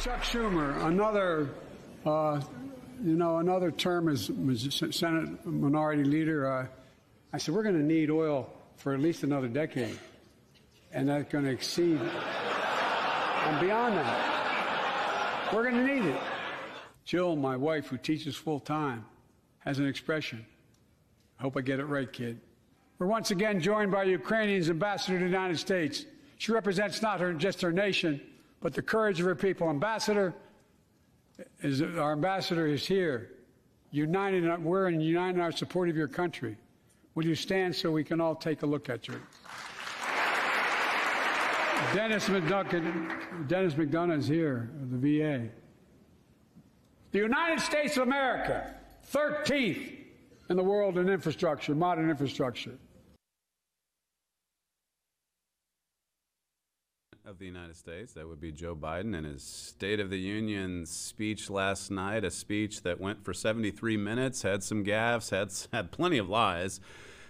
Chuck Schumer, another, uh, you know, another term as Senate Minority Leader. Uh, I said, we're going to need oil for at least another decade. And that's going to exceed and beyond that. We're going to need it. Jill, my wife, who teaches full time, has an expression. I hope I get it right, kid. We're once again joined by Ukrainian's ambassador to the United States. She represents not her, just her nation, but the courage of her people. Ambassador, is, our ambassador is here, united. We're in united our support of your country. Will you stand so we can all take a look at you? Dennis McDonough, Dennis McDonough is here of the VA. The United States of America, 13th in the world in infrastructure, modern infrastructure. Of the United States. That would be Joe Biden and his State of the Union speech last night, a speech that went for 73 minutes, had some gaffes, had, had plenty of lies,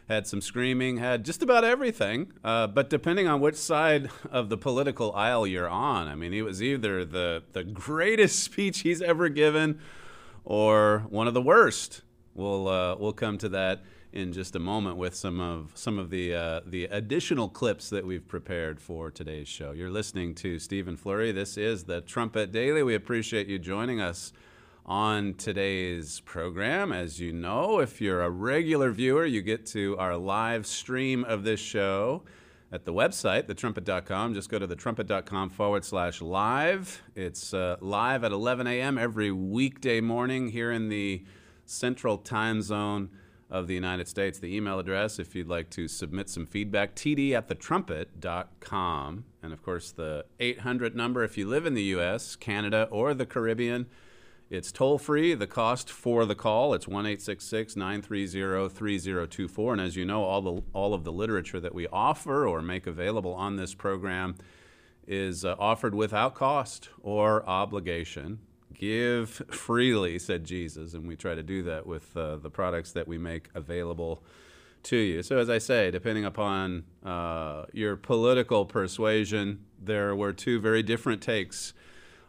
had some screaming, had just about everything. Uh, but depending on which side of the political aisle you're on, I mean, it was either the, the greatest speech he's ever given or one of the worst. We'll, uh, we'll come to that in just a moment with some of some of the uh, the additional clips that we've prepared for today's show. You're listening to Stephen Flurry. This is the Trumpet Daily. We appreciate you joining us on today's program. As you know, if you're a regular viewer, you get to our live stream of this show at the website, thetrumpet.com. Just go to thetrumpet.com forward slash live. It's uh, live at 11 a.m. every weekday morning here in the Central Time Zone of the United States. The email address, if you'd like to submit some feedback, td at thetrumpet.com. And of course, the 800 number if you live in the U.S., Canada, or the Caribbean. It's toll free. The cost for the call, it's 1 930 3024. And as you know, all, the, all of the literature that we offer or make available on this program is uh, offered without cost or obligation. Give freely, said Jesus, and we try to do that with uh, the products that we make available to you. So, as I say, depending upon uh, your political persuasion, there were two very different takes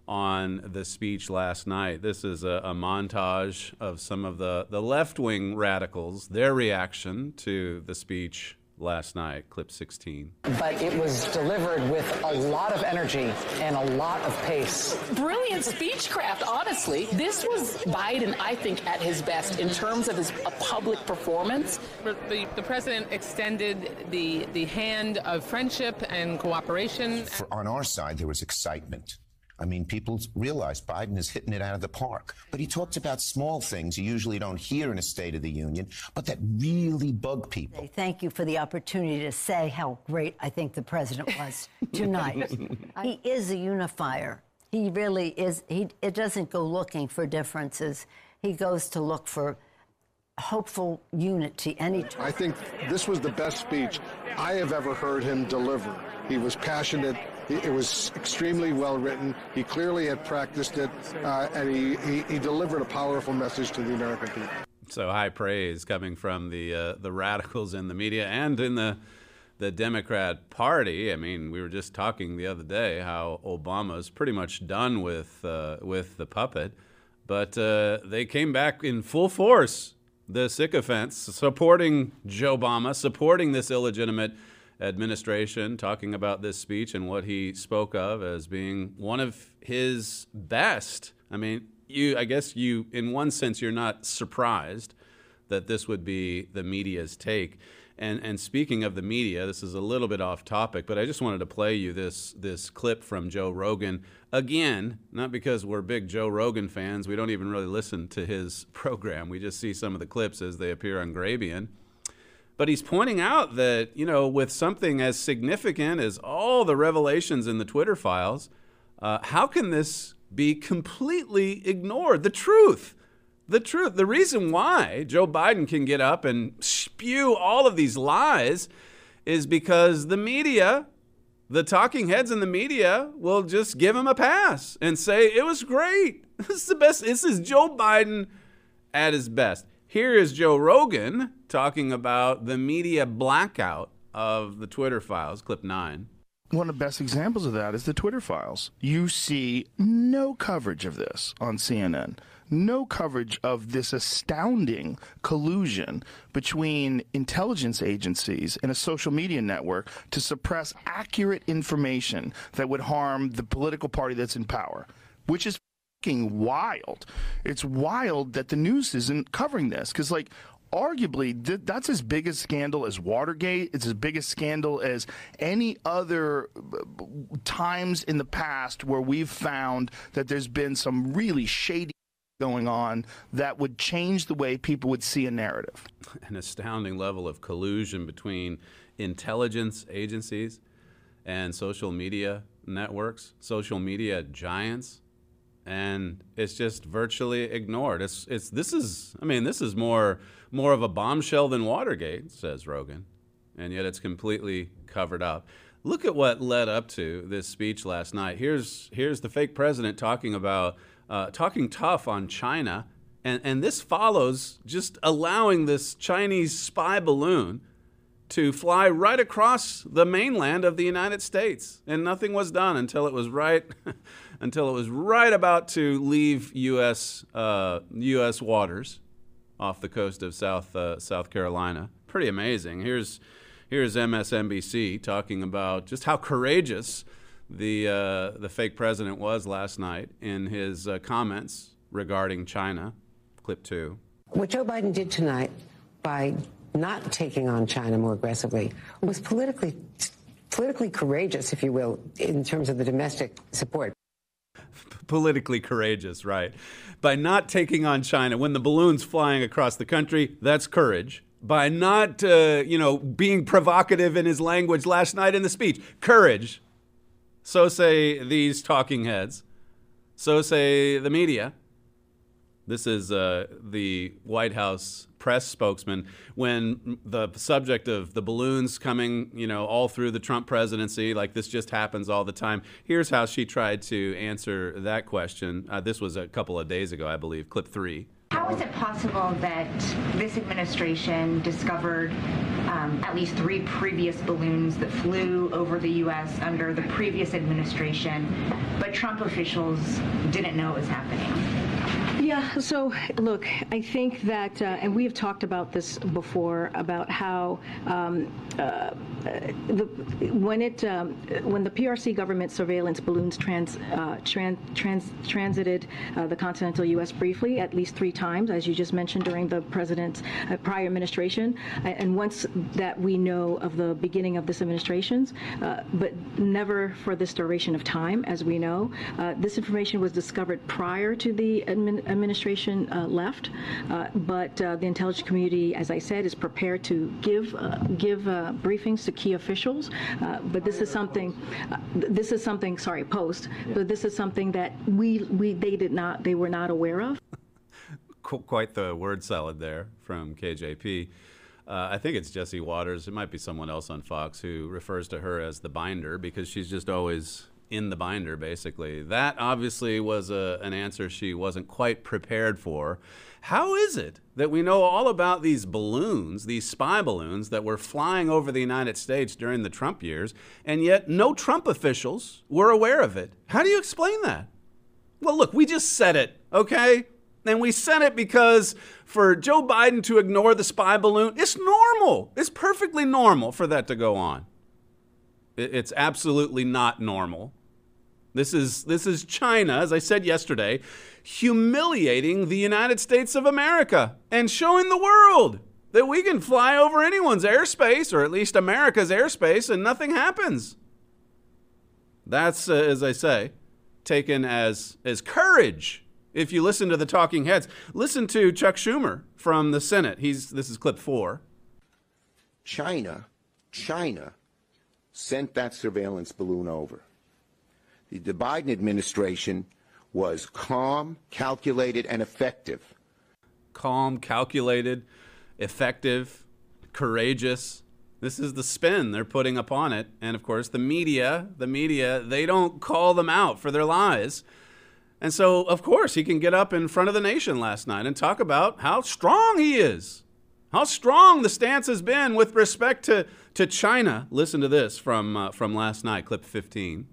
on the speech last night. This is a, a montage of some of the, the left wing radicals, their reaction to the speech last night, clip 16. But it was delivered with a lot of energy and a lot of pace. Brilliant speechcraft, honestly. This was Biden, I think, at his best in terms of his public performance. The, the president extended the, the hand of friendship and cooperation. For, on our side, there was excitement I mean, people realize Biden is hitting it out of the park. But he talked about small things you usually don't hear in a State of the Union, but that really bug people. Thank you for the opportunity to say how great I think the president was tonight. he is a unifier. He really is. He it doesn't go looking for differences. He goes to look for hopeful unity anytime. I think this was the best speech I have ever heard him deliver. He was passionate. It was extremely well written. He clearly had practiced it, uh, and he, he, he, delivered a powerful message to the American people. So high praise coming from the uh, the radicals in the media and in the the Democrat Party. I mean, we were just talking the other day how Obama's pretty much done with uh, with the puppet, but uh, they came back in full force. The sycophants supporting Joe Obama, supporting this illegitimate administration, talking about this speech and what he spoke of as being one of his best. I mean, you, I guess you, in one sense, you're not surprised that this would be the media's take. And, and speaking of the media, this is a little bit off topic, but I just wanted to play you this, this clip from Joe Rogan. Again, not because we're big Joe Rogan fans, we don't even really listen to his program. We just see some of the clips as they appear on Grabien. But he's pointing out that, you know, with something as significant as all the revelations in the Twitter files, Uh, how can this be completely ignored? The truth. The truth. The reason why Joe Biden can get up and spew all of these lies is because the media, the talking heads in the media, will just give him a pass and say, it was great. This is the best. This is Joe Biden at his best. Here is Joe Rogan talking about the media blackout of the Twitter files, clip nine. One of the best examples of that is the Twitter files. You see no coverage of this on CNN no coverage of this astounding collusion between intelligence agencies and a social media network to suppress accurate information that would harm the political party that's in power, which is fucking wild. It's wild that the news isn't covering this because, like, arguably th- that's as big a scandal as Watergate. It's as big a scandal as any other uh, times in the past where we've found that there's been some really shady going on that would change the way people would see a narrative. An astounding level of collusion between intelligence agencies and social media networks, social media giants, and it's just virtually ignored. It's it's this is I mean this is more more of a bombshell than Watergate, says Rogan, and yet it's completely covered up. Look at what led up to this speech last night. Here's here's the fake president talking about uh, talking tough on China. And, and this follows just allowing this Chinese spy balloon to fly right across the mainland of the United States. And nothing was done until it was right, until it was right about to leave U.S. Uh, U.S. waters off the coast of South uh, South Carolina. Pretty amazing. Here's here's MSNBC talking about just how courageous the uh, the fake president was last night in his uh, comments regarding China. Clip two. What Joe Biden did tonight by not taking on China more aggressively was politically politically courageous, if you will, in terms of the domestic support. politically courageous, right? By not taking on China when the balloon's flying across the country, that's courage. By not, uh, you know, being provocative in his language last night in the speech, courage. So say these talking heads. So say the media. This is uh, the White House press spokesman when the subject of the balloons coming, you know, all through the Trump presidency, like this just happens all the time. Here's how she tried to answer that question. Uh, this was a couple of days ago, I believe. Clip three. How is it possible that this administration discovered um, at least three previous balloons that flew over the U.S. under the previous administration, but Trump officials didn't know it was happening? Yeah, so look, I think that, uh, and we have talked about this before about how um, uh, the, when it um, when the PRC government surveillance balloons trans, uh, trans, trans transited uh, the continental U.S. briefly at least three times, as you just mentioned during the president's uh, prior administration, and once that we know of the beginning of this administration's, uh, but never for this duration of time, as we know. this information was discovered prior to the administration administration uh, left, uh, but uh, the intelligence community, as I said, is prepared to give uh, give uh, briefings to key officials. but this is something, this is something. Sorry, post. Yeah. But this is something that we we they did not they were not aware of. Quite the word salad there from KJP. Uh, I think it's Jesse Watters. It might be someone else on Fox who refers to her as the binder because she's just always in the binder, basically. That obviously was a, an answer she wasn't quite prepared for. How is it that we know all about these balloons, these spy balloons that were flying over the United States during the Trump years, and yet no Trump officials were aware of it? How do you explain that? Well, look, we just said it, okay? And we said it because for Joe Biden to ignore the spy balloon, it's normal. It's perfectly normal for that to go on. It's absolutely not normal this is, this is China, as I said yesterday, humiliating the United States of America and showing the world that we can fly over anyone's airspace, or at least America's airspace, and nothing happens. That's, uh, as I say, taken as, as courage. If you listen to the talking heads, listen to Chuck Schumer from the Senate. He's, this is clip four. China, China sent that surveillance balloon over. The Biden administration was calm, calculated, and effective. Calm, calculated, effective, courageous. This is the spin they're putting upon it. And of course, the media, the media, they don't call them out for their lies. And so, of course, he can get up in front of the nation last night and talk about how strong he is, how strong the stance has been with respect to, to China. Listen to this from, uh, from last night, clip 15.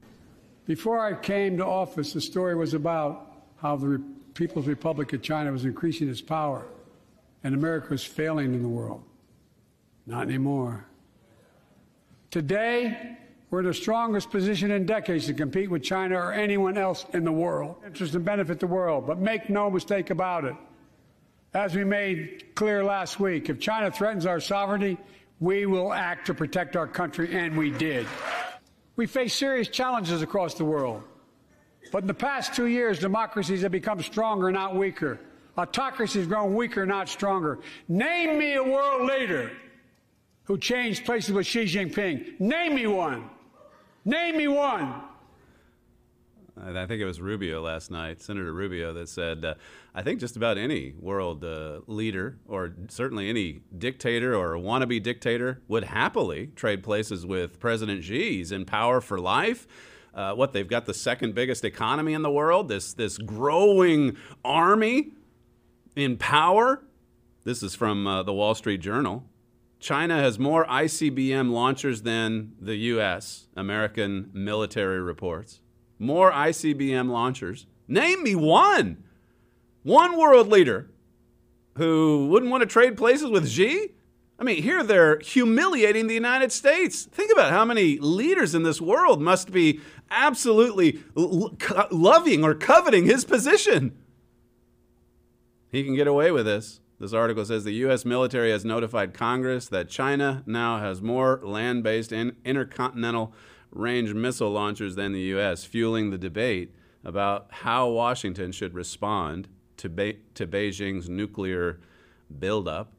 Before I came to office, the story was about how the Re- People's Republic of China was increasing its power and America was failing in the world. Not anymore. Today, we're in the strongest position in decades to compete with China or anyone else in the world. Interest and benefit the world, but make no mistake about it. As we made clear last week, if China threatens our sovereignty, we will act to protect our country, and we did. We face serious challenges across the world. But in the past two years, democracies have become stronger, not weaker. Autocracy has grown weaker, not stronger. Name me a world leader who changed places with Xi Jinping. Name me one. Name me one. I think it was Rubio last night, Senator Rubio, that said, uh, I think just about any world uh, leader, or certainly any dictator or wannabe dictator, would happily trade places with President Xi. He's in power for life. Uh, what they've got the second biggest economy in the world, this this growing army in power. This is from uh, the Wall Street Journal. China has more ICBM launchers than the U.S. American military reports more ICBM launchers. Name me one. One world leader who wouldn't want to trade places with Xi? I mean, here they're humiliating the United States. Think about how many leaders in this world must be absolutely lo- loving or coveting his position. He can get away with this. This article says the U.S. military has notified Congress that China now has more land based in intercontinental range missile launchers than the U.S., fueling the debate about how Washington should respond to, Be- to Beijing's nuclear buildup.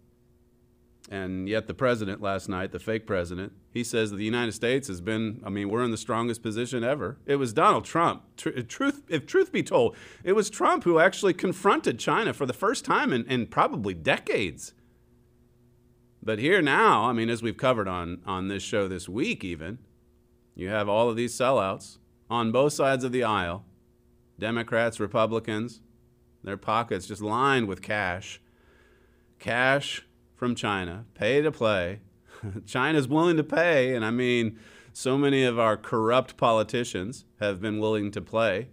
And yet, the president last night, the fake president, he says that the United States has been, I mean, we're in the strongest position ever. It was Donald Trump. Tr- truth, if truth be told, it was Trump who actually confronted China for the first time in, in probably decades. But here now, I mean, as we've covered on, on this show this week, even, you have all of these sellouts on both sides of the aisle Democrats, Republicans, their pockets just lined with cash. Cash from China, pay to play. China's willing to pay, and I mean, so many of our corrupt politicians have been willing to play.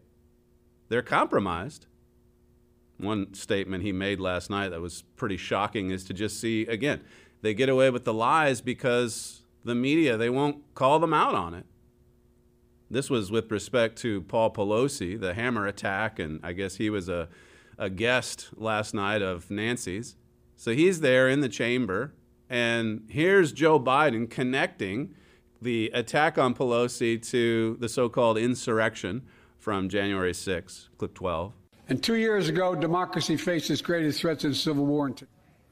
They're compromised. One statement he made last night that was pretty shocking is to just see, again, they get away with the lies because the media, they won't call them out on it. This was with respect to Paul Pelosi, the hammer attack, and I guess he was a, a guest last night of Nancy's. So he's there in the chamber, and here's Joe Biden connecting the attack on Pelosi to the so called insurrection from January 6, clip 12. And two years ago, democracy faced its greatest threats in Civil War.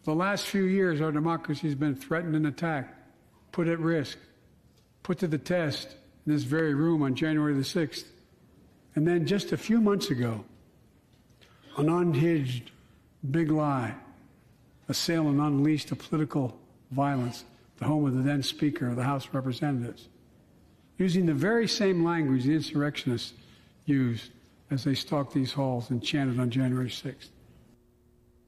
The last few years, our democracy has been threatened and attacked, put at risk, put to the test in this very room on January the 6th. And then just a few months ago, an unhinged big lie assailed and unleashed a political violence, the home of the then Speaker of the House of Representatives, using the very same language the insurrectionists used as they stalked these halls and chanted on January 6th.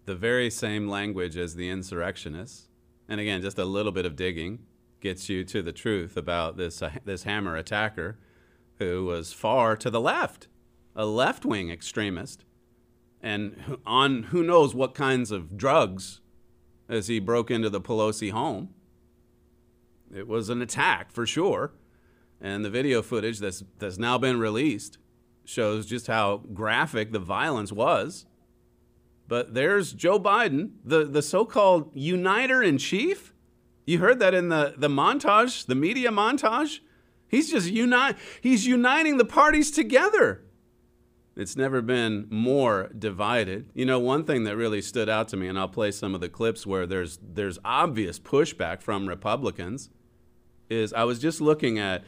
The very same language as the insurrectionists. And again, just a little bit of digging gets you to the truth about this, uh, this hammer attacker who was far to the left, a left wing extremist, and on who knows what kinds of drugs as he broke into the Pelosi home. It was an attack for sure. And the video footage that's, that's now been released shows just how graphic the violence was. But there's Joe Biden, the, the so called uniter in chief. You heard that in the, the montage, the media montage? He's just unite he's uniting the parties together. It's never been more divided. You know, one thing that really stood out to me, and I'll play some of the clips where there's there's obvious pushback from Republicans, is I was just looking at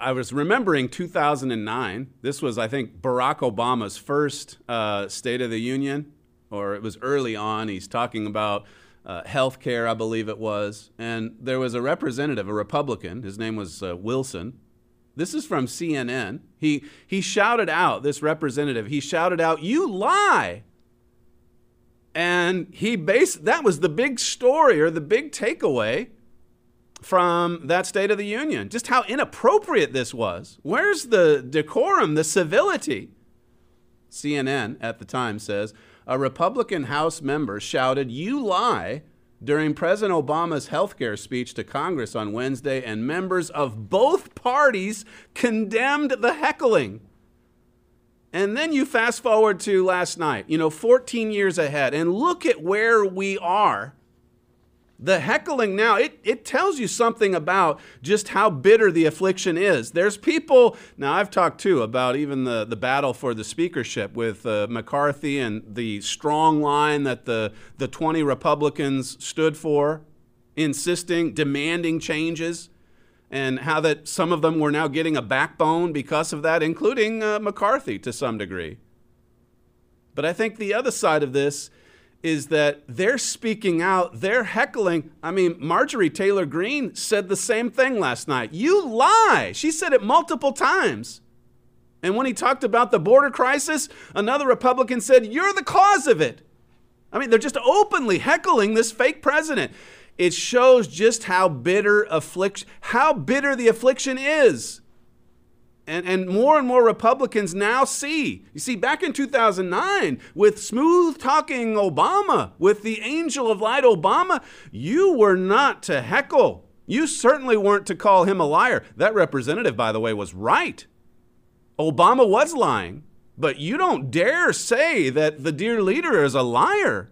I was remembering 2009. This was, I think, Barack Obama's first uh, State of the Union, or it was early on. He's talking about uh, health care, I believe it was. And there was a representative, a Republican, his name was uh, Wilson. This is from CNN. He, he shouted out, this representative, he shouted out, You lie! And he based, that was the big story or the big takeaway from that State of the Union. Just how inappropriate this was. Where's the decorum, the civility? CNN at the time says a Republican House member shouted, You lie, during President Obama's health care speech to Congress on Wednesday, and members of both parties condemned the heckling. And then you fast forward to last night, you know, 14 years ahead, and look at where we are the heckling now, it, it tells you something about just how bitter the affliction is. There's people, now I've talked too about even the, the battle for the speakership with uh, McCarthy and the strong line that the, the 20 Republicans stood for, insisting, demanding changes, and how that some of them were now getting a backbone because of that, including uh, McCarthy to some degree. But I think the other side of this is that they're speaking out, they're heckling. I mean, Marjorie Taylor Greene said the same thing last night. You lie. She said it multiple times. And when he talked about the border crisis, another Republican said, You're the cause of it. I mean, they're just openly heckling this fake president. It shows just how bitter affliction, how bitter the affliction is and, and more and more Republicans now see. You see, back in 2009, with smooth talking Obama, with the angel of light Obama, you were not to heckle. You certainly weren't to call him a liar. That representative, by the way, was right. Obama was lying, but you don't dare say that the dear leader is a liar.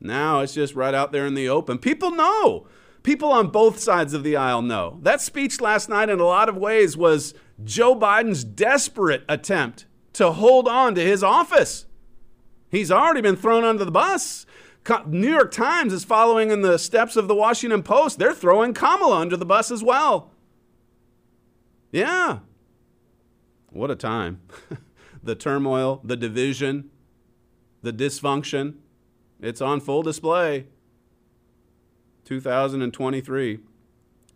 Now it's just right out there in the open. People know. People on both sides of the aisle know. That speech last night, in a lot of ways, was Joe Biden's desperate attempt to hold on to his office. He's already been thrown under the bus. New York Times is following in the steps of the Washington Post. They're throwing Kamala under the bus as well. Yeah. What a time. the turmoil, the division, the dysfunction. It's on full display. 2023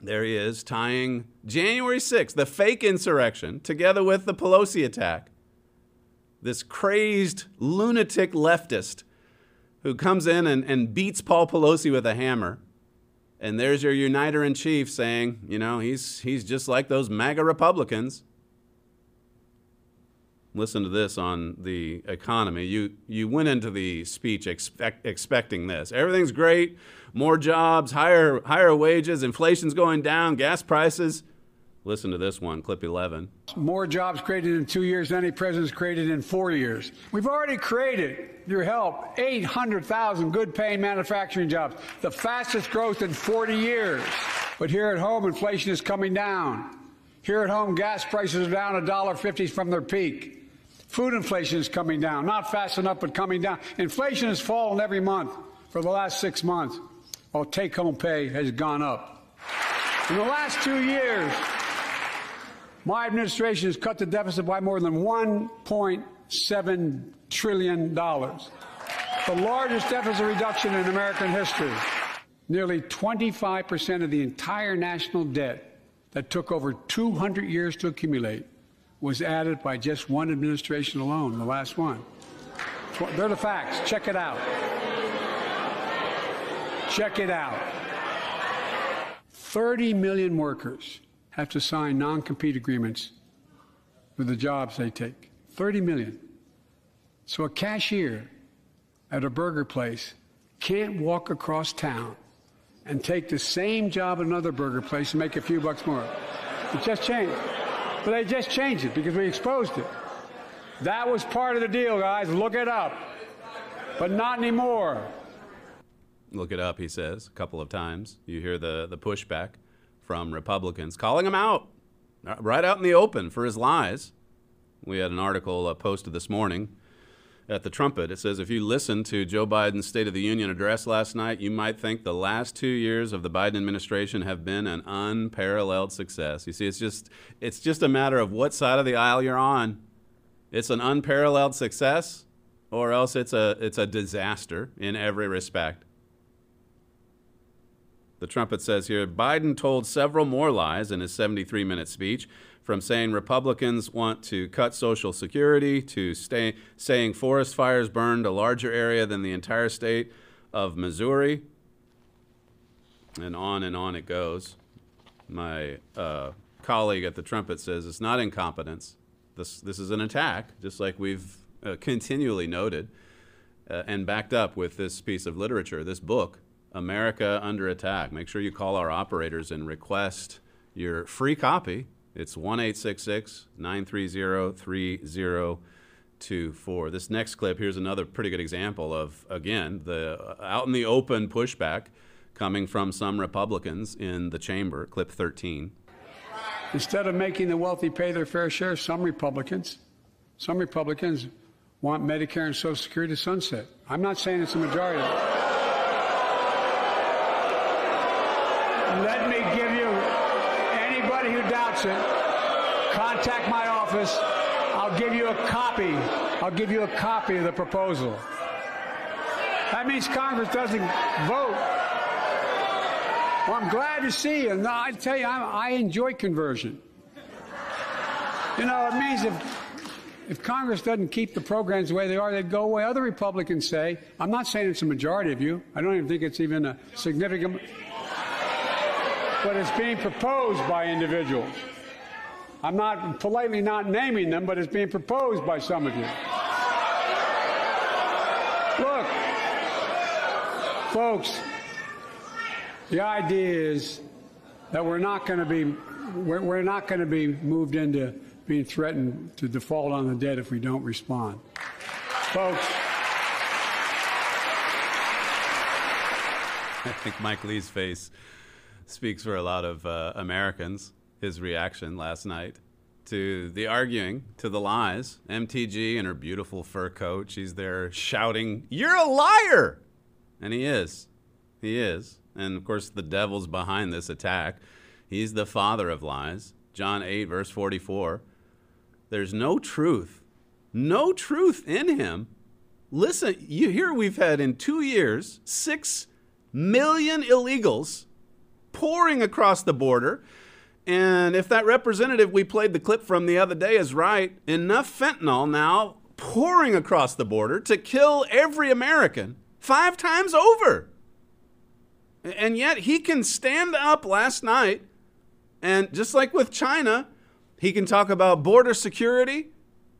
there he is tying January 6th, the fake insurrection, together with the Pelosi attack. This crazed lunatic leftist who comes in and, and beats Paul Pelosi with a hammer. And there's your uniter in chief saying, you know, he's, he's just like those MAGA Republicans. Listen to this on the economy. You, you went into the speech expect, expecting this. Everything's great more jobs, higher, higher wages, inflation's going down, gas prices. Listen to this one, clip 11. More jobs created in two years than any president's created in four years. We've already created, your help, 800,000 good paying manufacturing jobs, the fastest growth in 40 years. But here at home, inflation is coming down. Here at home, gas prices are down $1.50 from their peak. Food inflation is coming down, not fast enough, but coming down. Inflation has fallen every month for the last six months while take home pay has gone up. In the last two years, my administration has cut the deficit by more than $1.7 trillion, the largest deficit reduction in American history. Nearly 25% of the entire national debt that took over 200 years to accumulate was added by just one administration alone, the last one. They're the facts. Check it out. Check it out. 30 million workers have to sign non compete agreements for the jobs they take. 30 million. So a cashier at a burger place can't walk across town and take the same job at another burger place and make a few bucks more. It just changed. But they just changed it because we exposed it. That was part of the deal, guys. Look it up. But not anymore. Look it up, he says, a couple of times. You hear the, the pushback from Republicans calling him out right out in the open for his lies. We had an article uh, posted this morning at the trumpet. It says if you listen to Joe Biden's State of the Union address last night, you might think the last two years of the Biden administration have been an unparalleled success. You see, it's just it's just a matter of what side of the aisle you're on. It's an unparalleled success, or else it's a it's a disaster in every respect. The trumpet says here Biden told several more lies in his 73 minute speech, from saying Republicans want to cut Social Security to stay, saying forest fires burned a larger area than the entire state of Missouri. And on and on it goes. My uh, colleague at the trumpet says it's not incompetence. This, this is an attack, just like we've uh, continually noted uh, and backed up with this piece of literature, this book America Under Attack. Make sure you call our operators and request your free copy. It's 1 930 3024. This next clip, here's another pretty good example of, again, the uh, out in the open pushback coming from some Republicans in the chamber. Clip 13. Instead of making the wealthy pay their fair share, some Republicans, some Republicans want Medicare and Social Security to sunset. I'm not saying it's a majority. Let me give you it, contact my office. I'll give you a copy. I'll give you a copy of the proposal. That means Congress doesn't vote. Well, I'm glad to see you. No, I tell you, I, I enjoy conversion. You know, it means if if Congress doesn't keep the programs the way they are, they'd go away. Other Republicans say, I'm not saying it's a majority of you. I don't even think it's even a significant but it's being proposed by individuals. I'm not politely not naming them, but it's being proposed by some of you. Look, folks, the idea is that we're not going to be we're, we're not going to be moved into being threatened to default on the debt if we don't respond. Folks, I think Mike Lee's face speaks for a lot of uh, Americans. His reaction last night to the arguing, to the lies. MTG and her beautiful fur coat. She's there shouting, You're a liar! And he is. He is. And of course, the devil's behind this attack. He's the father of lies. John 8, verse 44. There's no truth, no truth in him. Listen, you hear we've had in two years six million illegals pouring across the border. And if that representative we played the clip from the other day is right, enough fentanyl now pouring across the border to kill every American five times over. And yet he can stand up last night and just like with China, he can talk about border security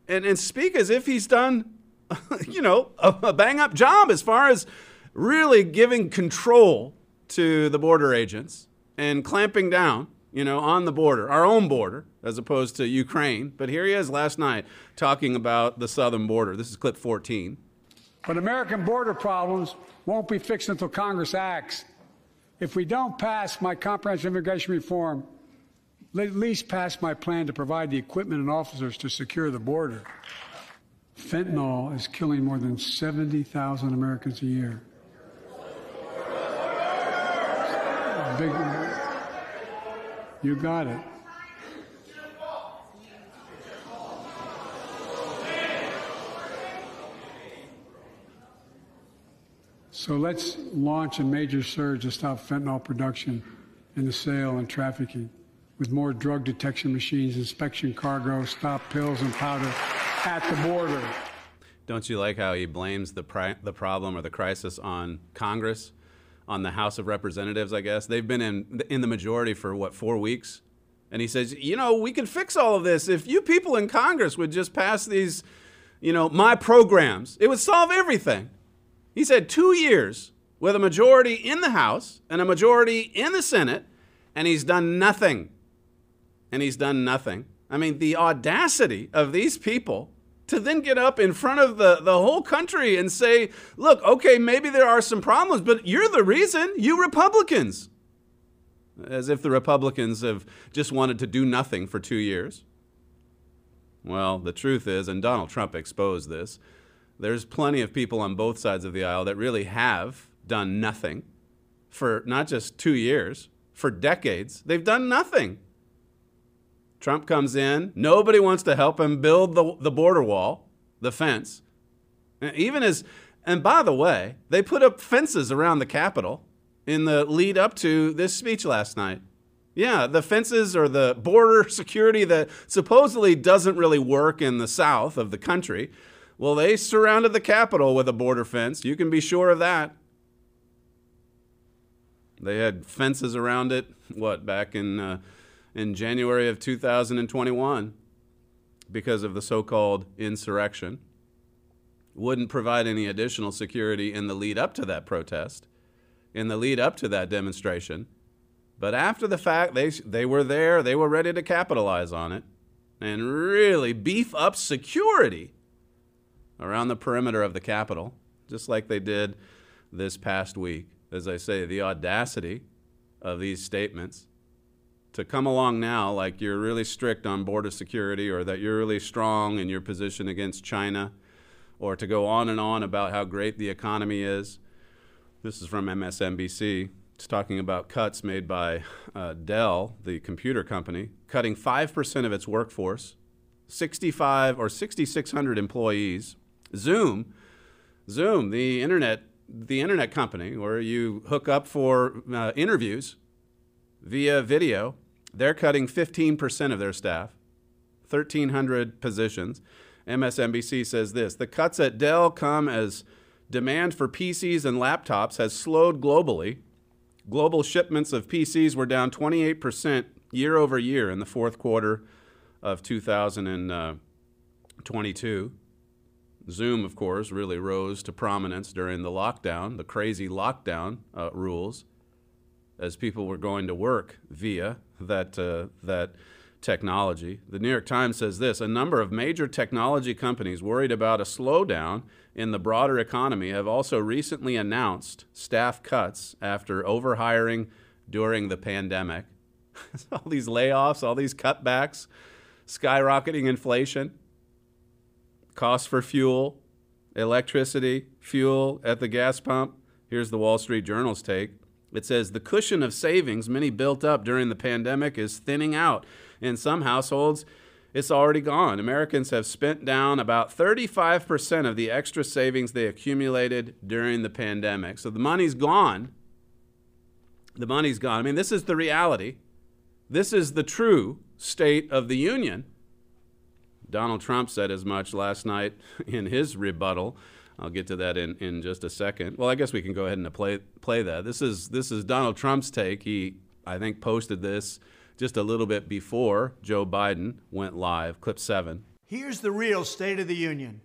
and, and speak as if he's done, you know, a, a bang up job as far as really giving control to the border agents and clamping down, you know, on the border, our own border, as opposed to Ukraine. But here he is last night talking about the southern border. This is clip 14. But American border problems won't be fixed until Congress acts. If we don't pass my comprehensive immigration reform, at least pass my plan to provide the equipment and officers to secure the border. Fentanyl is killing more than 70,000 Americans a year. Big, you got it. So let's launch a major surge to stop fentanyl production and the sale and trafficking with more drug detection machines, inspection cargo, stop pills and powder at the border. Don't you like how he blames the, pri- the problem or the crisis on Congress? On the House of Representatives, I guess. They've been in in the majority for what four weeks, and he says, you know, we could fix all of this if you people in Congress would just pass these, you know, my programs. It would solve everything. He said two years with a majority in the House and a majority in the Senate, and he's done nothing. And he's done nothing. I mean, the audacity of these people to then get up in front of the, the whole country and say, look, okay, maybe there are some problems, but you're the reason, you Republicans. As if the Republicans have just wanted to do nothing for two years. Well, the truth is, and Donald Trump exposed this, There's plenty of people on both sides of the aisle that really have done nothing for not just two years, for decades. They've done nothing. Trump comes in, nobody wants to help him build the, the border wall, the fence. Even as, and by the way, they put up fences around the Capitol in the lead up to this speech last night. Yeah, the fences or the border security that supposedly doesn't really work in the south of the country. Well, they surrounded the Capitol with a border fence. You can be sure of that. They had fences around it, what, back in, uh, in January of 2021 because of the so called insurrection. Wouldn't provide any additional security in the lead up to that protest, in the lead up to that demonstration. But after the fact, they, they were there, they were ready to capitalize on it and really beef up security around the perimeter of the Capitol, just like they did this past week. As I say, the audacity of these statements to come along now like you're really strict on border security or that you're really strong in your position against China or to go on and on about how great the economy is. This is from MSNBC. It's talking about cuts made by uh, Dell, the computer company, cutting 5% of its workforce, 65 or 6,600 employees. Zoom, Zoom, the internet, the internet company where you hook up for uh, interviews via video, they're cutting 15% of their staff, 1,300 positions. MSNBC says this The cuts at Dell come as demand for PCs and laptops has slowed globally. Global shipments of PCs were down 28% year over year in the fourth quarter of 2022. Zoom, of course, really rose to prominence during the lockdown, the crazy lockdown uh, rules, as people were going to work via that, uh, that technology. The New York Times says this a number of major technology companies worried about a slowdown in the broader economy have also recently announced staff cuts after overhiring during the pandemic. all these layoffs, all these cutbacks, skyrocketing inflation, costs for fuel, electricity, fuel at the gas pump. Here's the Wall Street Journal's take. It says the cushion of savings many built up during the pandemic is thinning out. In some households, it's already gone. Americans have spent down about 35% of the extra savings they accumulated during the pandemic. So the money's gone. The money's gone. I mean, this is the reality. This is the true state of the union. Donald Trump said as much last night in his rebuttal. I'll get to that in, in just a second. Well, I guess we can go ahead and play play that. This is this is Donald Trump's take. He I think posted this just a little bit before Joe Biden went live. Clip 7. Here's the real state of the union.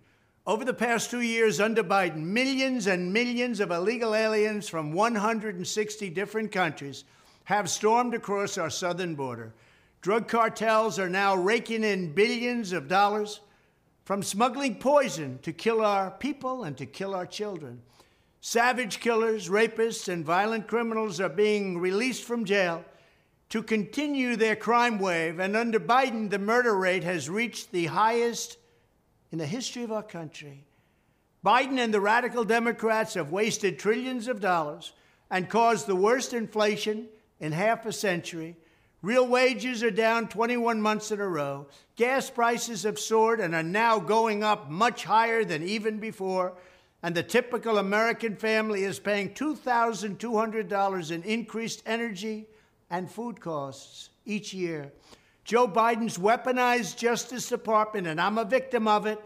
Over the past 2 years under Biden, millions and millions of illegal aliens from 160 different countries have stormed across our southern border. Drug cartels are now raking in billions of dollars from smuggling poison to kill our people and to kill our children. Savage killers, rapists, and violent criminals are being released from jail to continue their crime wave. And under Biden, the murder rate has reached the highest in the history of our country. Biden and the radical Democrats have wasted trillions of dollars and caused the worst inflation in half a century Real wages are down 21 months in a row. Gas prices have soared and are now going up much higher than even before. And the typical American family is paying $2,200 in increased energy and food costs each year. Joe Biden's weaponized Justice Department, and I'm a victim of it,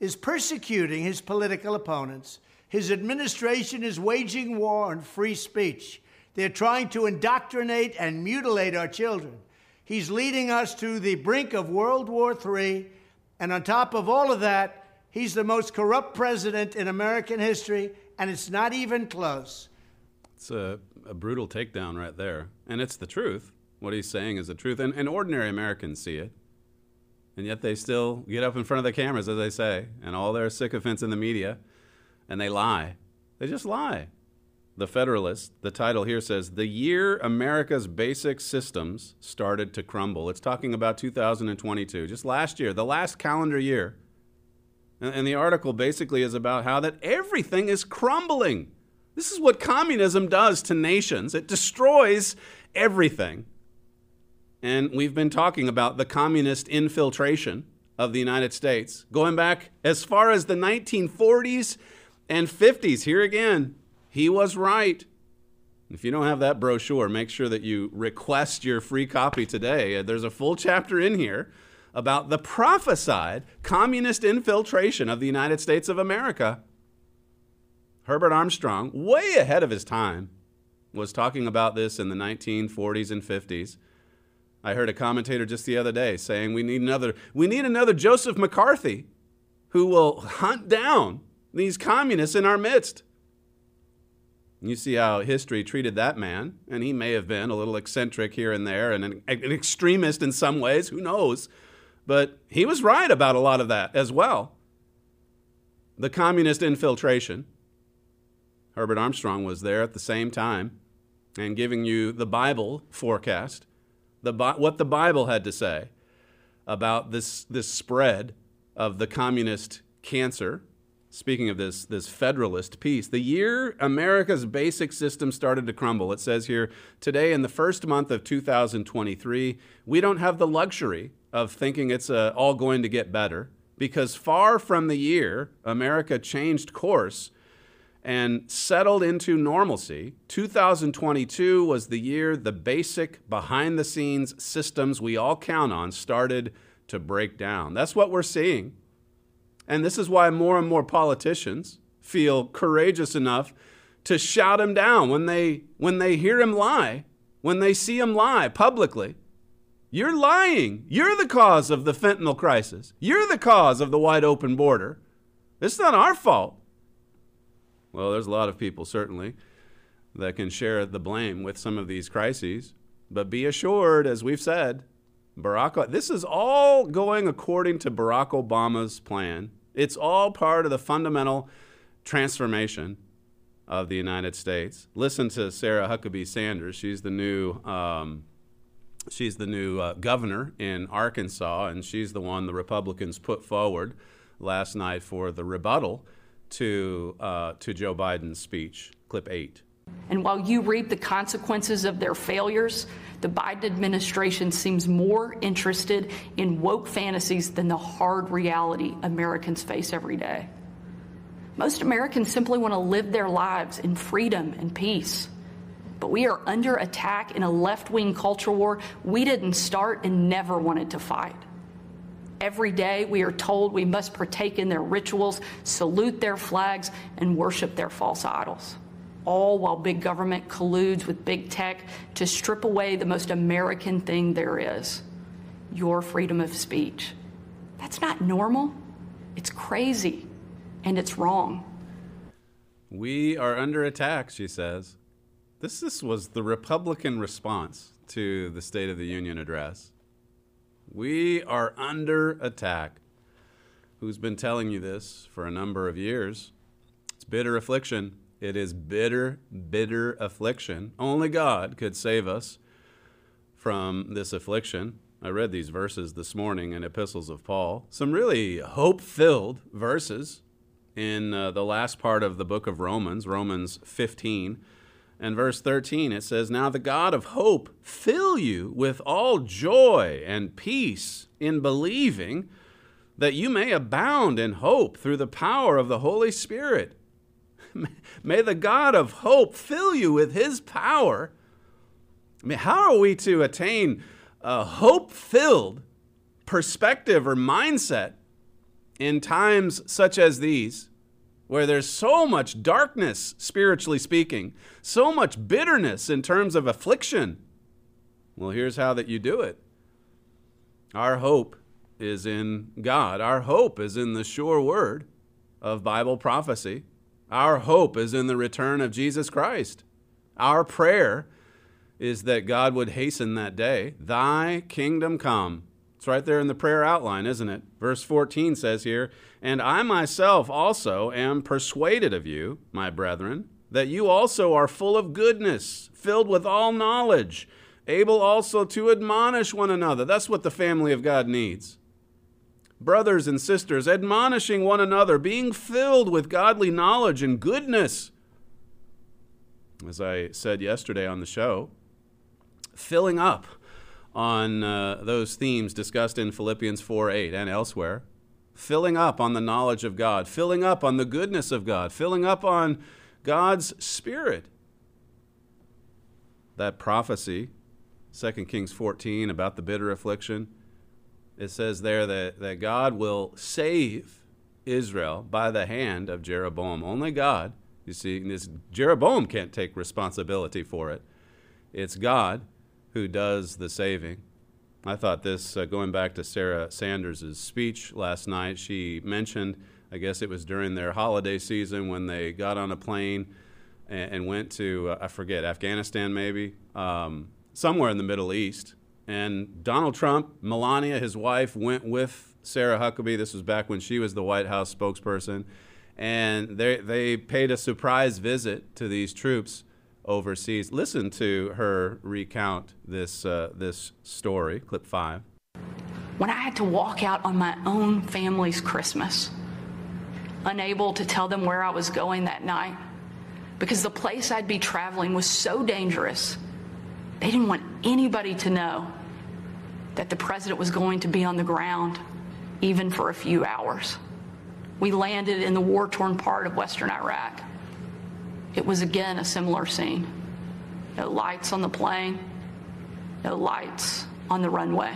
is persecuting his political opponents. His administration is waging war on free speech. They're trying to indoctrinate and mutilate our children. He's leading us to the brink of World War III. And on top of all of that, he's the most corrupt president in American history, and it's not even close. It's a, a brutal takedown right there. And it's the truth. What he's saying is the truth. And, and ordinary Americans see it. And yet they still get up in front of the cameras, as they say, and all their sycophants in the media, and they lie. They just lie. The Federalist, the title here says, The Year America's Basic Systems Started to Crumble. It's talking about 2022, just last year, the last calendar year. And, the article basically is about how that everything is crumbling. This is what communism does to nations. It destroys everything. And we've been talking about the communist infiltration of the United States, going back as far as the 1940s and 50s. Here again, he was right. If you don't have that brochure, make sure that you request your free copy today. Uh, there's a full chapter in here about the prophesied communist infiltration of the United States of America. Herbert Armstrong, way ahead of his time, was talking about this in the 1940s and 50s. I heard a commentator just the other day saying we need another we need another Joseph McCarthy who will hunt down these communists in our midst. You see how history treated that man, and he may have been a little eccentric here and there and an, an extremist in some ways, who knows? But he was right about a lot of that as well. The communist infiltration. Herbert Armstrong was there at the same time and giving you the Bible forecast, the, what the Bible had to say about this, this spread of the communist cancer. Speaking of this, this federalist piece, the year America's basic system started to crumble, it says here, today in the first month of 2023, we don't have the luxury of thinking it's uh, all going to get better because far from the year America changed course and settled into normalcy, 2022 was the year the basic behind the scenes systems we all count on started to break down. That's what we're seeing. And this is why more and more politicians feel courageous enough to shout him down when they when they hear him lie, when they see him lie publicly. You're lying. You're the cause of the fentanyl crisis. You're the cause of the wide open border. It's not our fault. Well, there's a lot of people, certainly, that can share the blame with some of these crises. But be assured, as we've said, Barack, this is all going according to Barack Obama's plan. It's all part of the fundamental transformation of the United States. Listen to Sarah Huckabee Sanders. She's the new um, She's the new uh, governor in Arkansas, and she's the one the Republicans put forward last night for the rebuttal to, uh, to Joe Biden's speech. Clip eight. And while you reap the consequences of their failures, the Biden administration seems more interested in woke fantasies than the hard reality Americans face every day. Most Americans simply want to live their lives in freedom and peace but we are under attack in a left wing culture war we didn't start and never wanted to fight. Every day we are told we must partake in their rituals, salute their flags, and worship their false idols. All while big government colludes with big tech to strip away the most American thing there is your freedom of speech. That's not normal. It's crazy. And it's wrong. We are under attack, she says. This, this was the Republican response to the State of the Union address. We are under attack. Who's been telling you this for a number of years? It's bitter affliction. It is bitter, bitter affliction. Only God could save us from this affliction. I read these verses this morning in Epistles of Paul. Some really hope filled verses in uh, the last part of the book of Romans, Romans 15 and verse 13, it says, Now the God of hope fill you with all joy and peace in believing, that you may abound in hope through the power of the Holy Spirit. may the God of hope fill you with his power. I mean, how are we to attain a hope filled perspective or mindset in times such as these? where there's so much darkness, spiritually speaking, so much bitterness in terms of affliction. Well, here's how that you do it. Our hope is in God. Our hope is in the sure word of Bible prophecy. Our hope is in the return of Jesus Christ. Our prayer is that God would hasten that day. Thy kingdom come. It's right there in the prayer outline, isn't it? Verse 14 says here, and I myself also am persuaded of you, my brethren, that you also are full of goodness, filled with all knowledge, able also to admonish one another. That's what the family of God needs. Brothers and sisters, admonishing one another, being filled with godly knowledge and goodness. As I said yesterday on the show, filling up on uh, those themes discussed in Philippians 4 8 and elsewhere, filling up on the knowledge of God, filling up on the goodness of God, filling up on God's Spirit. That prophecy, 2 Kings 14, about the bitter affliction, it says there that, that God will save Israel by the hand of Jeroboam. Only God. You see, this, Jeroboam can't take responsibility for it. It's God who does the saving. I thought this, uh, going back to Sarah Sanders' speech last night, she mentioned, I guess it was during their holiday season when they got on a plane and, and went to, uh, I forget, Afghanistan maybe, um, somewhere in the Middle East. And Donald Trump, Melania, his wife, went with Sarah Huckabee. This was back when she was the White House spokesperson. And they, they paid a surprise visit to these troops overseas. Listen to her recount this, uh, this story, clip five. When I had to walk out on my own family's Christmas, unable to tell them where I was going that night, because the place I'd be traveling was so dangerous, they didn't want anybody to know that the president was going to be on the ground, even for a few hours. We landed in the war torn part of western Iraq. It was again a similar scene. No lights on the plane, no lights on the runway.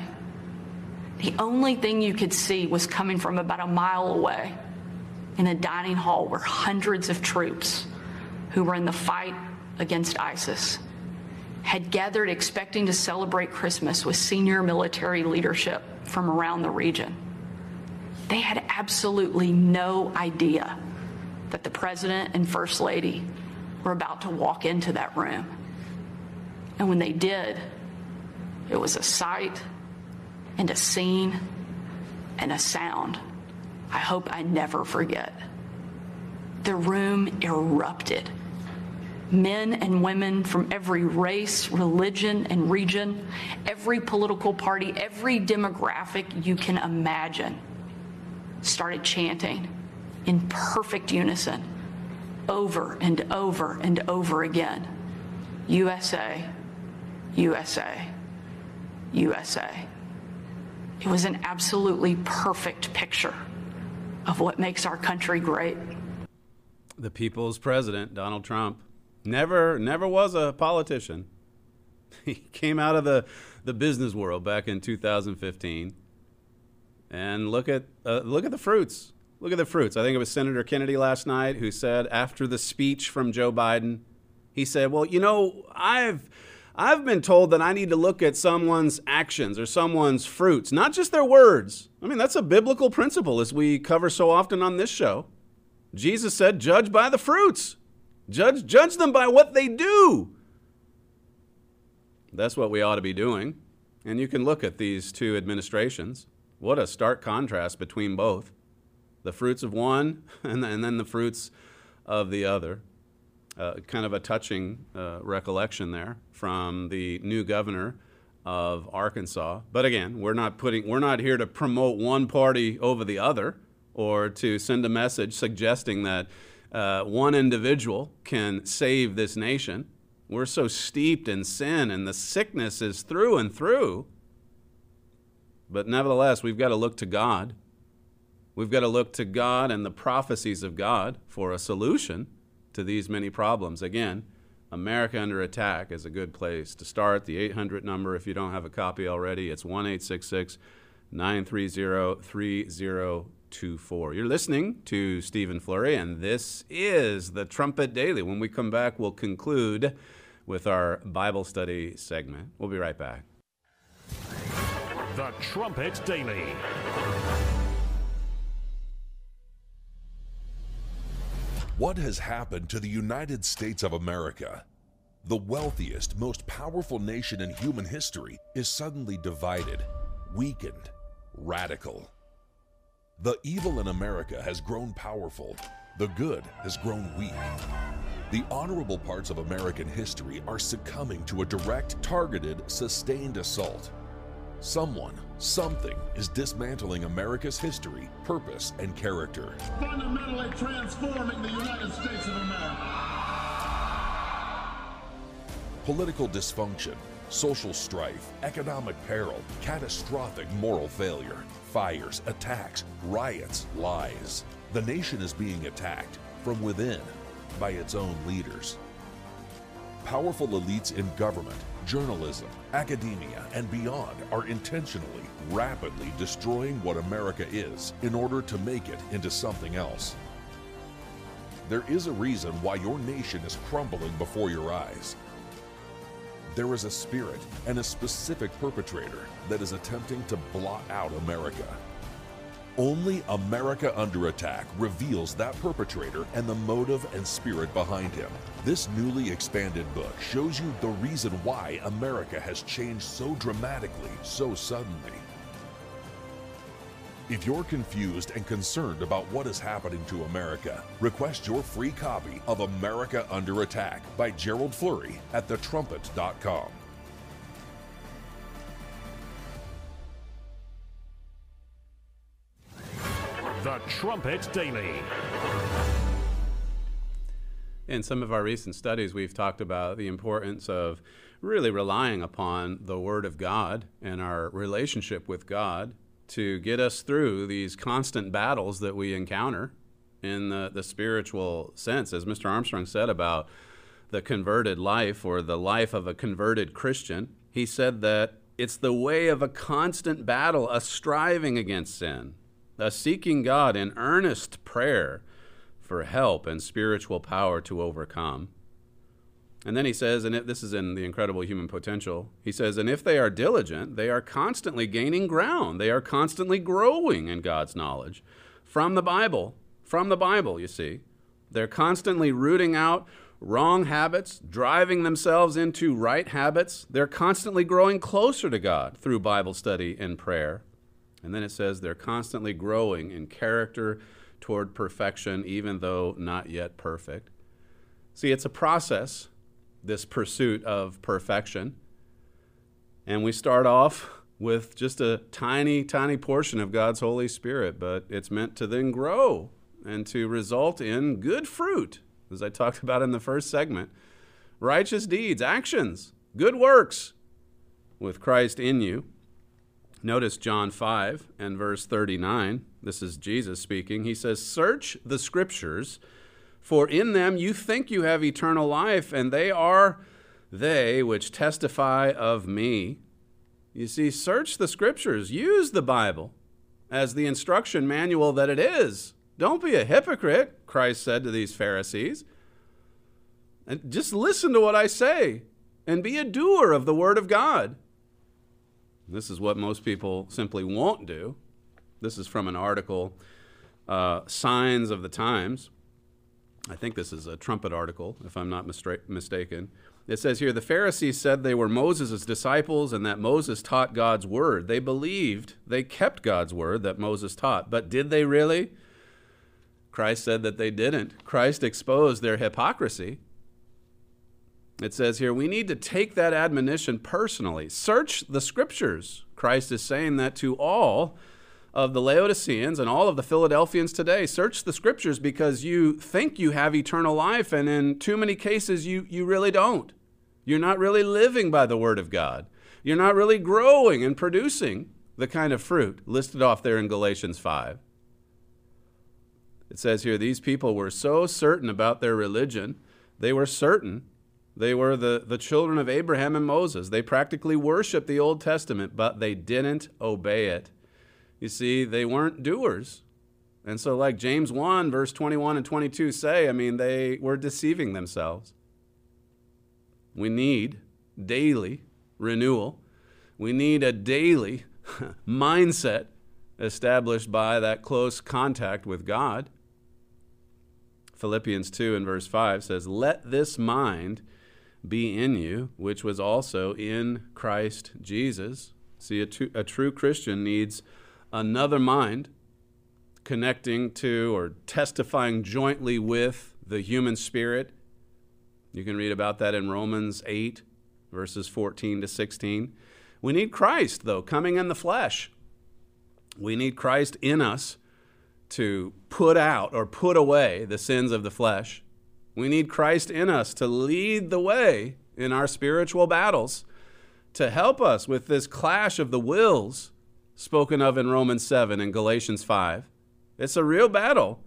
The only thing you could see was coming from about a mile away in a dining hall where hundreds of troops who were in the fight against ISIS had gathered expecting to celebrate Christmas with senior military leadership from around the region. They had absolutely no idea that the president and first lady were about to walk into that room. And when they did, it was a sight and a scene and a sound I hope I never forget. The room erupted. Men and women from every race, religion, and region, every political party, every demographic you can imagine started chanting in perfect unison over and over and over again USA, USA, USA. It was an absolutely perfect picture of what makes our country great. The people's president, Donald Trump, never never was a politician. He came out of the, the business world back in 2015. And look at uh, look at the fruits. Look at the fruits. I think it was Senator Kennedy last night who said after the speech from Joe Biden, he said, "Well, you know, I've I've been told that I need to look at someone's actions or someone's fruits, not just their words. I mean, that's a biblical principle as we cover so often on this show. Jesus said, "Judge by the fruits. Judge judge them by what they do." That's what we ought to be doing. And you can look at these two administrations. What a stark contrast between both the fruits of one and then the fruits of the other. Uh, kind of a touching uh, recollection there from the new governor of Arkansas. But again, we're not putting we're not here to promote one party over the other or to send a message suggesting that uh, one individual can save this nation. We're so steeped in sin and the sickness is through and through. But nevertheless, we've got to look to God We've got to look to God and the prophecies of God for a solution to these many problems. Again, America Under Attack is a good place to start. The 800 number, if you don't have a copy already, it's 1 930 3024. You're listening to Stephen Flurry, and this is the Trumpet Daily. When we come back, we'll conclude with our Bible study segment. We'll be right back. The Trumpet Daily. What has happened to the United States of America? The wealthiest, most powerful nation in human history is suddenly divided, weakened, radical. The evil in America has grown powerful, the good has grown weak. The honorable parts of American history are succumbing to a direct, targeted, sustained assault. Someone, something is dismantling America's history, purpose, and character. Fundamentally transforming the United States of America. Political dysfunction, social strife, economic peril, catastrophic moral failure, fires, attacks, riots, lies. The nation is being attacked from within by its own leaders. Powerful elites in government, journalism, academia, and beyond are intentionally, rapidly destroying what America is in order to make it into something else. There is a reason why your nation is crumbling before your eyes. There is a spirit and a specific perpetrator that is attempting to blot out America. Only America Under Attack reveals that perpetrator and the motive and spirit behind him. This newly expanded book shows you the reason why America has changed so dramatically, so suddenly. If you're confused and concerned about what is happening to America, request your free copy of America Under Attack by Gerald Flurry at thetrumpet.com. The Trumpet Daily. In some of our recent studies, we've talked about the importance of really relying upon the Word of God and our relationship with God to get us through these constant battles that we encounter in the, the spiritual sense. As Mr. Armstrong said about the converted life or the life of a converted Christian, he said that it's the way of a constant battle, a striving against sin, a seeking God in earnest prayer for help and spiritual power to overcome. And then he says, and this is in The Incredible Human Potential, he says, and if they are diligent, they are constantly gaining ground. They are constantly growing in God's knowledge from the Bible. From the Bible, you see. They're constantly rooting out wrong habits, driving themselves into right habits. They're constantly growing closer to God through Bible study and prayer. And then it says they're constantly growing in character toward perfection, even though not yet perfect. See, it's a process, this pursuit of perfection. And we start off with just a tiny, tiny portion of God's Holy Spirit, but it's meant to then grow and to result in good fruit, as I talked about in the first segment righteous deeds, actions, good works with Christ in you. Notice John 5 and verse 39. This is Jesus speaking. He says, Search the scriptures, for in them you think you have eternal life, and they are they which testify of me. You see, search the scriptures, use the Bible as the instruction manual that it is. Don't be a hypocrite, Christ said to these Pharisees. And just listen to what I say and be a doer of the word of God. This is what most people simply won't do. This is from an article, uh, Signs of the Times. I think this is a trumpet article, if I'm not mistaken. It says here the Pharisees said they were Moses' disciples and that Moses taught God's word. They believed they kept God's word that Moses taught, but did they really? Christ said that they didn't. Christ exposed their hypocrisy. It says here, we need to take that admonition personally. Search the scriptures. Christ is saying that to all of the Laodiceans and all of the Philadelphians today. Search the scriptures because you think you have eternal life, and in too many cases, you, you really don't. You're not really living by the word of God. You're not really growing and producing the kind of fruit listed off there in Galatians 5. It says here, these people were so certain about their religion, they were certain they were the, the children of Abraham and Moses. They practically worshiped the Old Testament, but they didn't obey it. You see, they weren't doers. And so, like James 1, verse 21 and 22 say, I mean, they were deceiving themselves. We need daily renewal. We need a daily mindset established by that close contact with God. Philippians 2 and verse 5 says, Let this mind be in you, which was also in Christ Jesus. See, a, a true Christian needs another mind connecting to or testifying jointly with the human spirit. You can read about that in Romans 8, verses 14 to 16. We need Christ, though, coming in the flesh. We need Christ in us to put out or put away the sins of the flesh. We need Christ in us to lead the way in our spiritual battles, to help us with this clash of the wills spoken of in Romans 7 and Galatians 5. It's a real battle.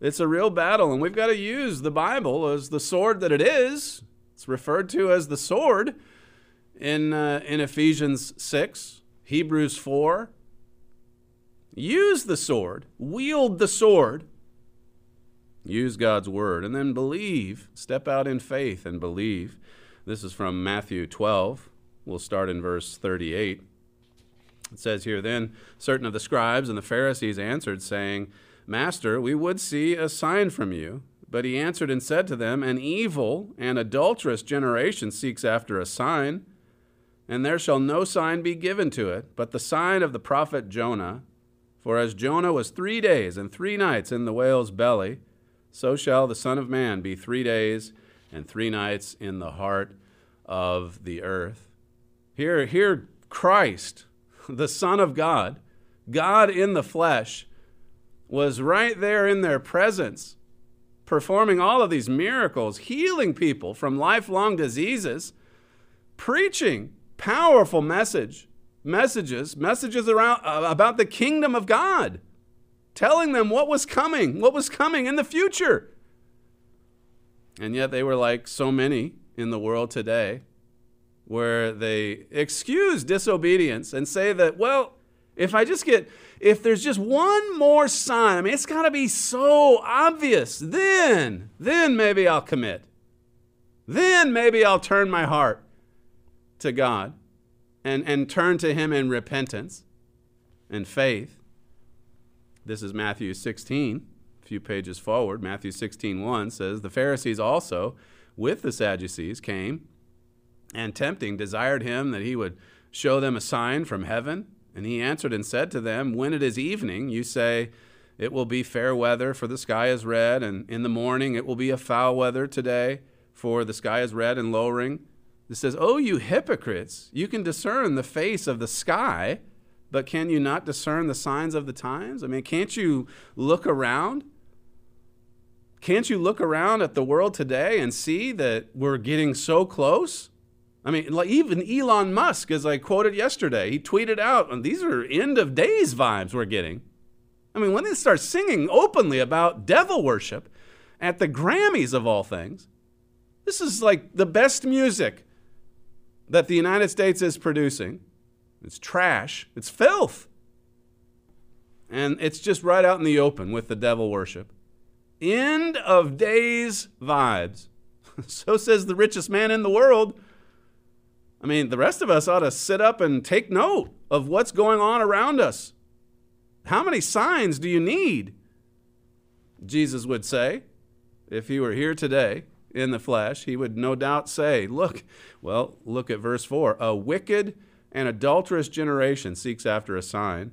It's a real battle, and we've got to use the Bible as the sword that it is. It's referred to as the sword in, uh, in Ephesians 6, Hebrews 4. Use the sword, wield the sword, use God's word, and then believe. Step out in faith and believe. This is from Matthew 12. We'll start in verse 38. It says here, Then certain of the scribes and the Pharisees answered, saying, Master, we would see a sign from you. But he answered and said to them, An evil and adulterous generation seeks after a sign, and there shall no sign be given to it, but the sign of the prophet Jonah. For as Jonah was three days and three nights in the whale's belly, so shall the Son of Man be three days and three nights in the heart of the earth. Here, here Christ, the Son of God, God in the flesh, was right there in their presence, performing all of these miracles, healing people from lifelong diseases, preaching powerful message messages, messages around uh, about the kingdom of God, telling them what was coming, what was coming in the future. And yet they were like so many in the world today, where they excuse disobedience and say that, well, if I just get, if there's just one more sign, I mean, it's got to be so obvious, then, then maybe I'll commit. Then maybe I'll turn my heart to God and, and turn to him in repentance and faith. This is Matthew 16, a few pages forward. Matthew 16, 1 says, The Pharisees also, with the Sadducees, came and tempting, desired him that he would show them a sign from heaven. And he answered and said to them, When it is evening, you say, It will be fair weather, for the sky is red, and in the morning it will be a foul weather today, for the sky is red and lowering. It says, Oh, you hypocrites, you can discern the face of the sky, but can you not discern the signs of the times? I mean, can't you look around? Can't you look around at the world today and see that we're getting so close? I mean, like even Elon Musk, as I quoted yesterday, he tweeted out, and these are end of days vibes we're getting. I mean, when they start singing openly about devil worship at the Grammys of all things, this is like the best music that the United States is producing. It's trash, it's filth. And it's just right out in the open with the devil worship. End of days vibes. so says the richest man in the world. I mean, the rest of us ought to sit up and take note of what's going on around us. How many signs do you need? Jesus would say, if he were here today in the flesh, he would no doubt say, Look, well, look at verse 4 a wicked and adulterous generation seeks after a sign,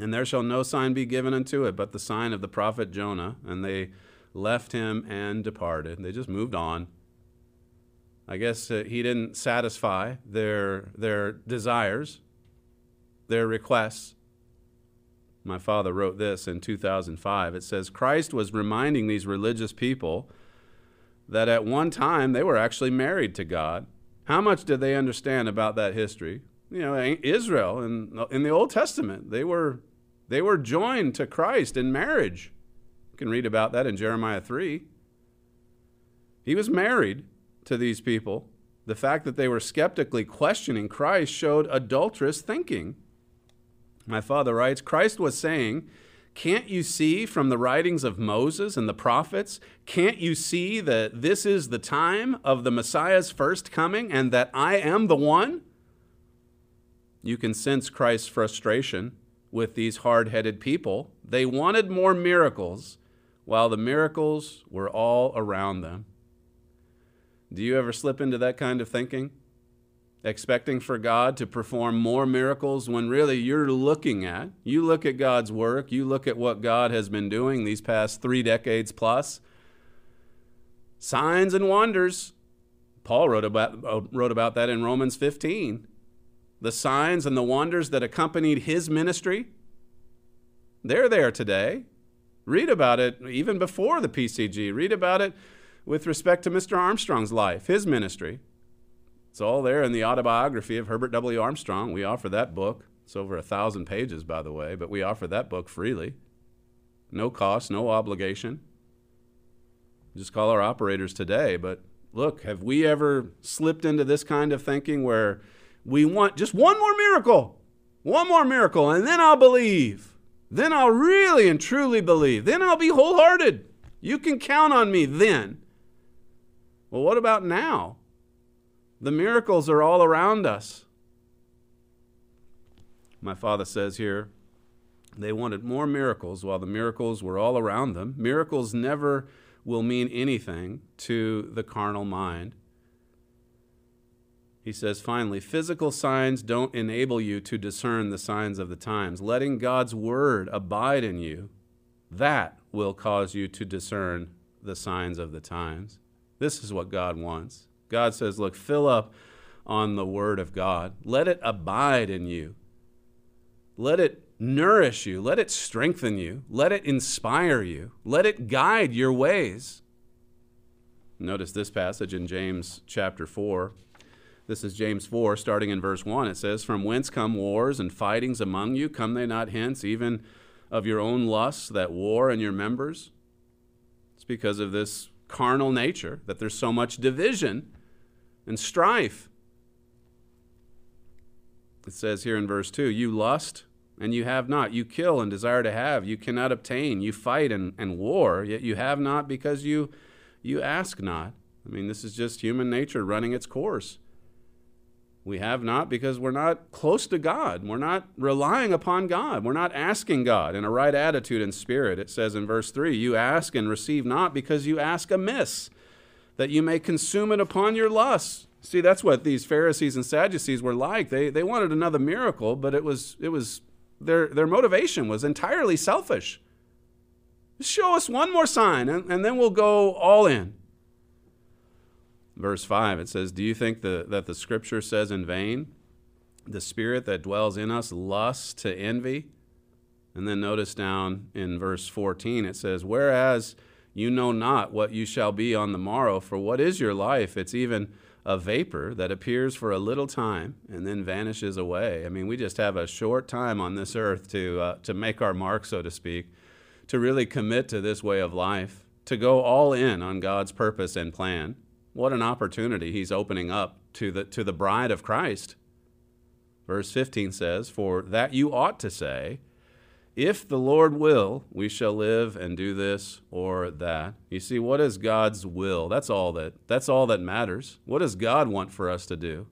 and there shall no sign be given unto it but the sign of the prophet Jonah. And they left him and departed. They just moved on. I guess uh, he didn't satisfy their, their desires, their requests. My father wrote this in 2005. It says Christ was reminding these religious people that at one time they were actually married to God. How much did they understand about that history? You know, Israel in, in the Old Testament, they were, they were joined to Christ in marriage. You can read about that in Jeremiah 3. He was married to these people. The fact that they were skeptically questioning Christ showed adulterous thinking. My father writes Christ was saying can't you see from the writings of Moses and the prophets? Can't you see that this is the time of the Messiah's first coming and that I am the one? You can sense Christ's frustration with these hard headed people. They wanted more miracles while the miracles were all around them. Do you ever slip into that kind of thinking? expecting for God to perform more miracles when really you're looking at, you look at God's work, you look at what God has been doing these past three decades plus. Signs and wonders. Paul wrote about, uh, wrote about that in Romans 15. the signs and the wonders that accompanied his ministry, they're there today. Read about it even before the PCG. Read about it with respect to Mr. Armstrong's life, his ministry. It's all there in the autobiography of Herbert W. Armstrong. We offer that book. It's over a thousand pages, by the way, but we offer that book freely. No cost, no obligation. Just call our operators today. But look, have we ever slipped into this kind of thinking where we want just one more miracle? One more miracle, and then I'll believe. Then I'll really and truly believe. Then I'll be wholehearted. You can count on me then. Well, what about now? The miracles are all around us. My father says here, they wanted more miracles while the miracles were all around them. Miracles never will mean anything to the carnal mind. He says finally, physical signs don't enable you to discern the signs of the times. Letting God's word abide in you, that will cause you to discern the signs of the times. This is what God wants. God says, look, fill up on the word of God. Let it abide in you. Let it nourish you. Let it strengthen you. Let it inspire you. Let it guide your ways. Notice this passage in James chapter 4. This is James 4, starting in verse 1. It says, From whence come wars and fightings among you? Come they not hence, even of your own lusts that war in your members? It's because of this carnal nature that there's so much division and strife. It says here in verse 2 You lust and you have not. You kill and desire to have. You cannot obtain. You fight and, and war, yet you have not because you, you ask not. I mean, this is just human nature running its course. We have not because we're not close to God. We're not relying upon God. We're not asking God in a right attitude and spirit. It says in verse 3 You ask and receive not because you ask amiss, that you may consume it upon your lusts. See, that's what these Pharisees and Sadducees were like. They, they wanted another miracle, but it was, it was their, their motivation was entirely selfish. Show us one more sign, and, and then we'll go all in verse 5, it says, Do you think the, that the scripture says in vain, the spirit that dwells in us lusts to envy? And then notice down in verse 14, it says, Whereas you know not what you shall be on the morrow, for what is your life? It's even a vapor that appears for a little time and then vanishes away. I mean, we just have a short time on this earth to, uh, to make our mark, so to speak, to really commit to this way of life, to go all in on God's purpose and plan. What an opportunity he's opening up to the, to the bride of Christ. Verse 15 says, For that you ought to say, If the Lord will, we shall live and do this or that. You see, what is God's will? That's all that, that's all that matters. What does God want for us to do?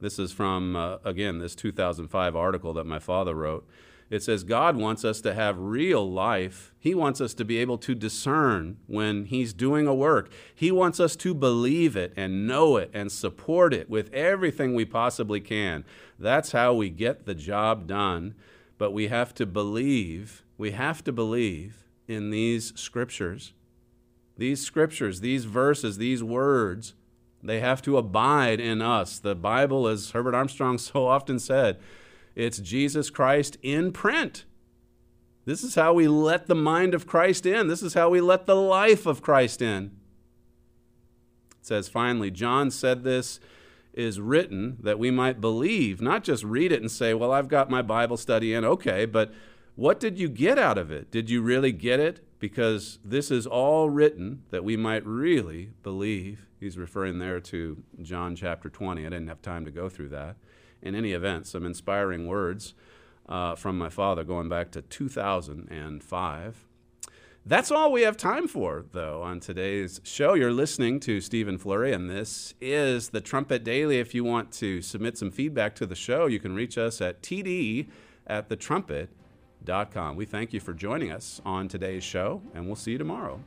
This is from, uh, again, this 2005 article that my father wrote. It says God wants us to have real life. He wants us to be able to discern when He's doing a work. He wants us to believe it and know it and support it with everything we possibly can. That's how we get the job done. But we have to believe, we have to believe in these scriptures. These scriptures, these verses, these words, they have to abide in us. The Bible, as Herbert Armstrong so often said, it's Jesus Christ in print. This is how we let the mind of Christ in. This is how we let the life of Christ in. It says finally, John said this is written that we might believe, not just read it and say, Well, I've got my Bible study in, okay, but what did you get out of it? Did you really get it? Because this is all written that we might really believe. He's referring there to John chapter 20. I didn't have time to go through that in any event, some inspiring words uh, from my father going back to 2005. That's all we have time for, though, on today's show. You're listening to Stephen Flurry, and this is the Trumpet Daily. If you want to submit some feedback to the show, you can reach us at td at thetrumpet.com. We thank you for joining us on today's show, and we'll see you tomorrow.